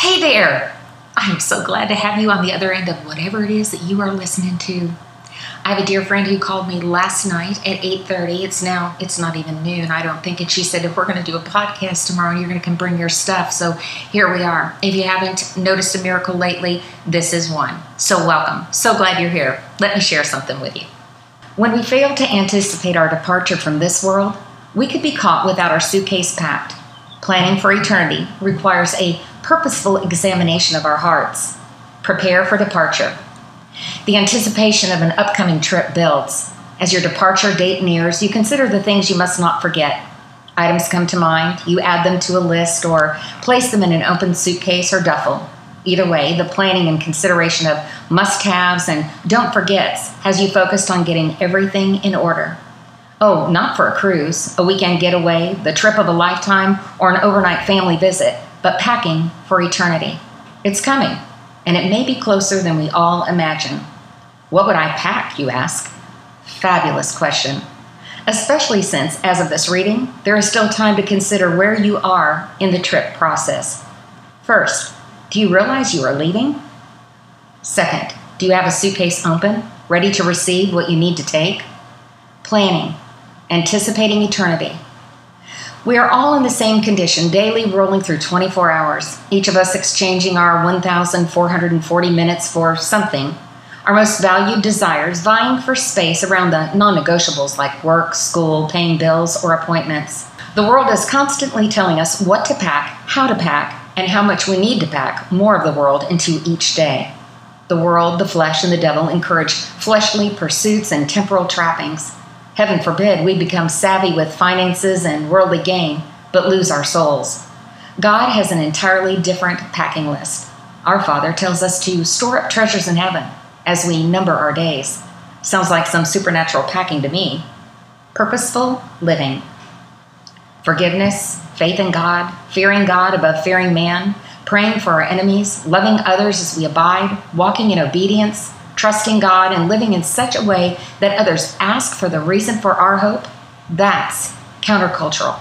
Hey there! I'm so glad to have you on the other end of whatever it is that you are listening to. I have a dear friend who called me last night at 8:30. It's now it's not even noon, I don't think, and she said if we're going to do a podcast tomorrow, you're going to come bring your stuff. So here we are. If you haven't noticed a miracle lately, this is one. So welcome. So glad you're here. Let me share something with you. When we fail to anticipate our departure from this world, we could be caught without our suitcase packed. Planning for eternity requires a purposeful examination of our hearts. Prepare for departure. The anticipation of an upcoming trip builds. As your departure date nears, you consider the things you must not forget. Items come to mind, you add them to a list or place them in an open suitcase or duffel. Either way, the planning and consideration of must haves and don't forgets has you focused on getting everything in order. Oh, not for a cruise, a weekend getaway, the trip of a lifetime, or an overnight family visit, but packing for eternity. It's coming, and it may be closer than we all imagine. What would I pack, you ask? Fabulous question. Especially since, as of this reading, there is still time to consider where you are in the trip process. First, do you realize you are leaving? Second, do you have a suitcase open, ready to receive what you need to take? Planning, anticipating eternity. We are all in the same condition, daily rolling through 24 hours, each of us exchanging our 1,440 minutes for something, our most valued desires vying for space around the non negotiables like work, school, paying bills, or appointments. The world is constantly telling us what to pack, how to pack, and how much we need to pack more of the world into each day. The world, the flesh, and the devil encourage fleshly pursuits and temporal trappings. Heaven forbid we become savvy with finances and worldly gain, but lose our souls. God has an entirely different packing list. Our Father tells us to store up treasures in heaven as we number our days. Sounds like some supernatural packing to me. Purposeful living. Forgiveness, faith in God, fearing God above fearing man, praying for our enemies, loving others as we abide, walking in obedience, trusting God, and living in such a way that others ask for the reason for our hope, that's countercultural.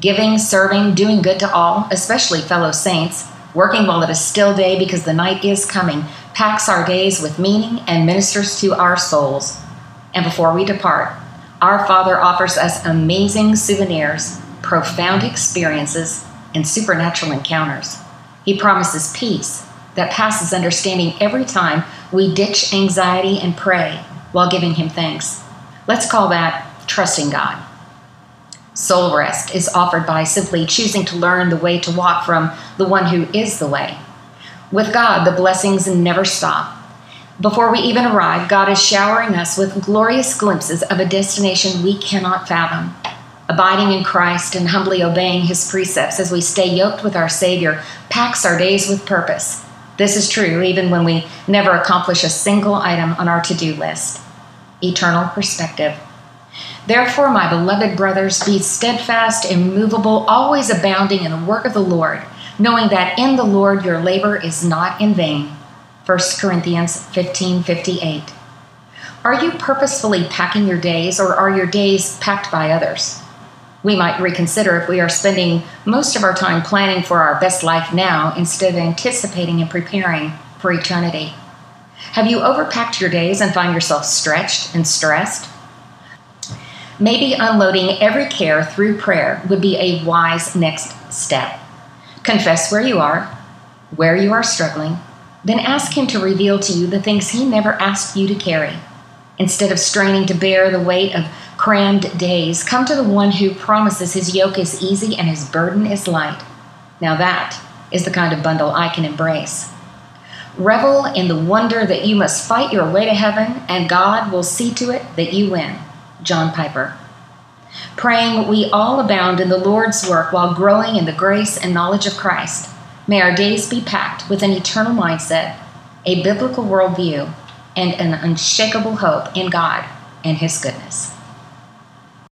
Giving, serving, doing good to all, especially fellow saints, working while it is still day because the night is coming, packs our days with meaning and ministers to our souls. And before we depart, our Father offers us amazing souvenirs, profound experiences, and supernatural encounters. He promises peace that passes understanding every time we ditch anxiety and pray while giving Him thanks. Let's call that trusting God. Soul rest is offered by simply choosing to learn the way to walk from the one who is the way. With God, the blessings never stop. Before we even arrive, God is showering us with glorious glimpses of a destination we cannot fathom. Abiding in Christ and humbly obeying his precepts as we stay yoked with our Savior packs our days with purpose. This is true even when we never accomplish a single item on our to do list. Eternal perspective. Therefore, my beloved brothers, be steadfast, immovable, always abounding in the work of the Lord, knowing that in the Lord your labor is not in vain. 1 Corinthians 15:58. Are you purposefully packing your days or are your days packed by others? We might reconsider if we are spending most of our time planning for our best life now instead of anticipating and preparing for eternity. Have you overpacked your days and find yourself stretched and stressed? Maybe unloading every care through prayer would be a wise next step. Confess where you are, where you are struggling, then ask Him to reveal to you the things He never asked you to carry. Instead of straining to bear the weight of crammed days, come to the one who promises His yoke is easy and His burden is light. Now, that is the kind of bundle I can embrace. Revel in the wonder that you must fight your way to heaven, and God will see to it that you win. John Piper. Praying we all abound in the Lord's work while growing in the grace and knowledge of Christ. May our days be packed with an eternal mindset, a biblical worldview, and an unshakable hope in God and His goodness.